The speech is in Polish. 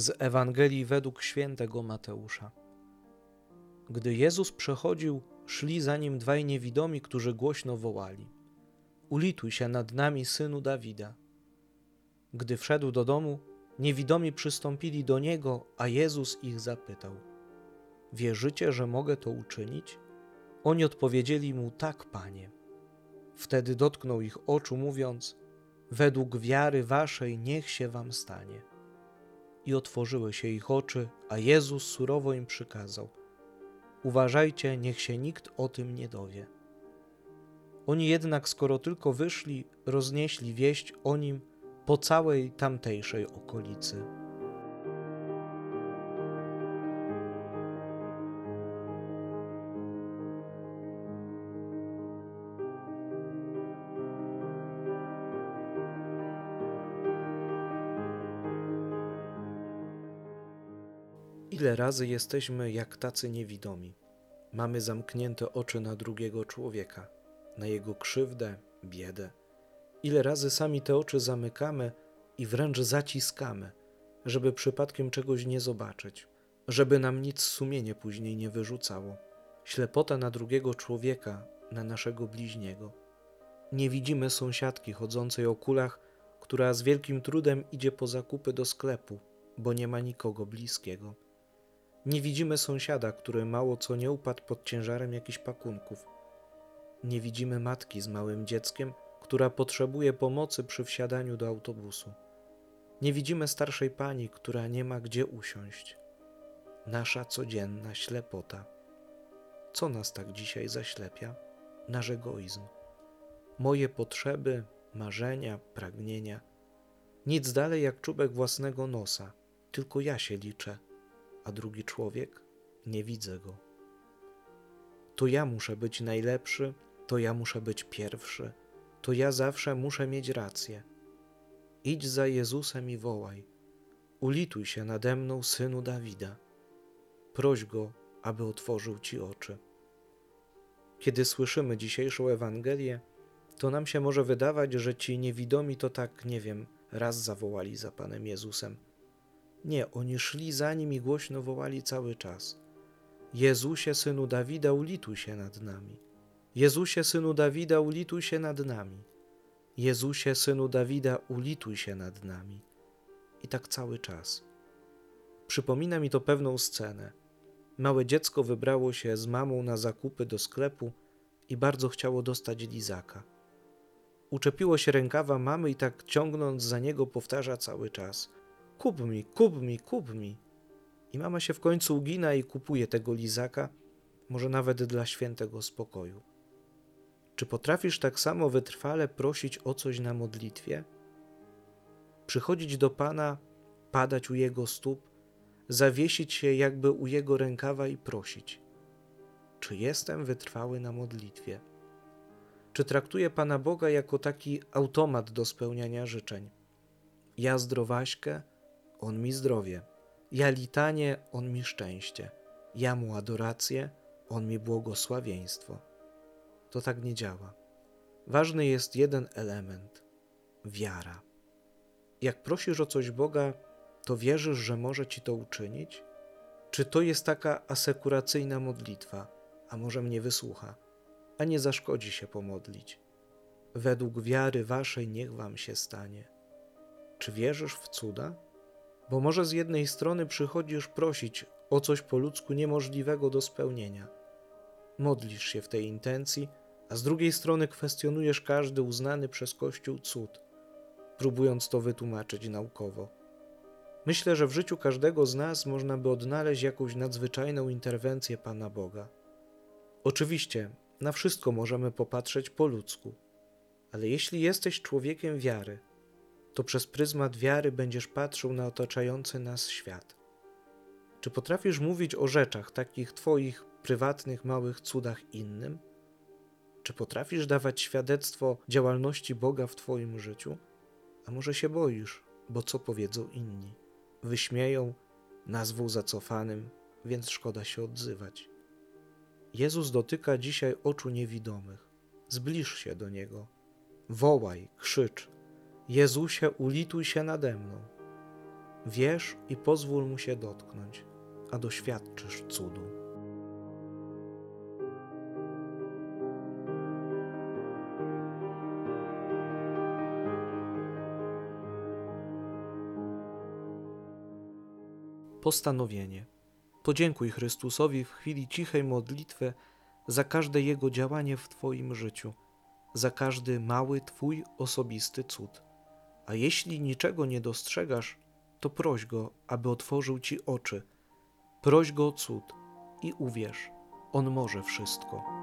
z Ewangelii według świętego Mateusza. Gdy Jezus przechodził, szli za nim dwaj niewidomi, którzy głośno wołali: Ulituj się nad nami, synu Dawida. Gdy wszedł do domu, niewidomi przystąpili do niego, a Jezus ich zapytał: Wierzycie, że mogę to uczynić? Oni odpowiedzieli mu: Tak, panie. Wtedy dotknął ich oczu, mówiąc: Według wiary waszej niech się wam stanie i otworzyły się ich oczy, a Jezus surowo im przykazał: Uważajcie, niech się nikt o tym nie dowie. Oni jednak, skoro tylko wyszli, roznieśli wieść o nim po całej tamtejszej okolicy. Ile razy jesteśmy jak tacy niewidomi? Mamy zamknięte oczy na drugiego człowieka, na jego krzywdę, biedę. Ile razy sami te oczy zamykamy i wręcz zaciskamy, żeby przypadkiem czegoś nie zobaczyć, żeby nam nic sumienie później nie wyrzucało. Ślepota na drugiego człowieka, na naszego bliźniego. Nie widzimy sąsiadki chodzącej o kulach, która z wielkim trudem idzie po zakupy do sklepu, bo nie ma nikogo bliskiego. Nie widzimy sąsiada, który mało co nie upadł pod ciężarem jakichś pakunków. Nie widzimy matki z małym dzieckiem, która potrzebuje pomocy przy wsiadaniu do autobusu. Nie widzimy starszej pani, która nie ma gdzie usiąść. Nasza codzienna ślepota. Co nas tak dzisiaj zaślepia? Nasz egoizm. Moje potrzeby, marzenia, pragnienia. Nic dalej jak czubek własnego nosa, tylko ja się liczę a drugi człowiek nie widzę go. To ja muszę być najlepszy, to ja muszę być pierwszy, to ja zawsze muszę mieć rację. Idź za Jezusem i wołaj: Ulituj się nade mną, synu Dawida. Proś go, aby otworzył ci oczy. Kiedy słyszymy dzisiejszą Ewangelię, to nam się może wydawać, że ci niewidomi to tak, nie wiem, raz zawołali za Panem Jezusem nie, oni szli za nim i głośno wołali cały czas. Jezusie, synu Dawida, ulituj się nad nami. Jezusie, synu Dawida, ulituj się nad nami. Jezusie, synu Dawida, ulituj się nad nami. I tak cały czas. Przypomina mi to pewną scenę. Małe dziecko wybrało się z mamą na zakupy do sklepu i bardzo chciało dostać lizaka. Uczepiło się rękawa mamy i tak ciągnąc za niego powtarza cały czas – kup mi, kup mi, kup mi. I mama się w końcu ugina i kupuje tego lizaka, może nawet dla świętego spokoju. Czy potrafisz tak samo wytrwale prosić o coś na modlitwie? Przychodzić do Pana, padać u Jego stóp, zawiesić się jakby u Jego rękawa i prosić. Czy jestem wytrwały na modlitwie? Czy traktuję Pana Boga jako taki automat do spełniania życzeń? Ja zdrowaśkę, on mi zdrowie. Ja litanie, On mi szczęście. Ja Mu adorację, On mi błogosławieństwo. To tak nie działa. Ważny jest jeden element wiara. Jak prosisz o coś Boga, to wierzysz, że może ci to uczynić? Czy to jest taka asekuracyjna modlitwa, a może mnie wysłucha, a nie zaszkodzi się pomodlić? Według wiary waszej niech wam się stanie. Czy wierzysz w cuda? Bo może z jednej strony przychodzisz prosić o coś po ludzku niemożliwego do spełnienia. Modlisz się w tej intencji, a z drugiej strony kwestionujesz każdy uznany przez Kościół cud, próbując to wytłumaczyć naukowo. Myślę, że w życiu każdego z nas można by odnaleźć jakąś nadzwyczajną interwencję Pana Boga. Oczywiście, na wszystko możemy popatrzeć po ludzku, ale jeśli jesteś człowiekiem wiary, to przez pryzmat wiary będziesz patrzył na otaczający nas świat. Czy potrafisz mówić o rzeczach, takich Twoich prywatnych, małych cudach innym? Czy potrafisz dawać świadectwo działalności Boga w Twoim życiu? A może się boisz, bo co powiedzą inni? Wyśmieją, nazwą zacofanym, więc szkoda się odzywać. Jezus dotyka dzisiaj oczu niewidomych. Zbliż się do Niego. Wołaj, krzycz, Jezusie, ulituj się nade mną. Wierz i pozwól mu się dotknąć, a doświadczysz cudu. Postanowienie. Podziękuj Chrystusowi w chwili cichej modlitwy za każde Jego działanie w Twoim życiu, za każdy mały Twój osobisty cud. A jeśli niczego nie dostrzegasz, to proś Go, aby otworzył Ci oczy. Proś Go o cud i uwierz, On może wszystko.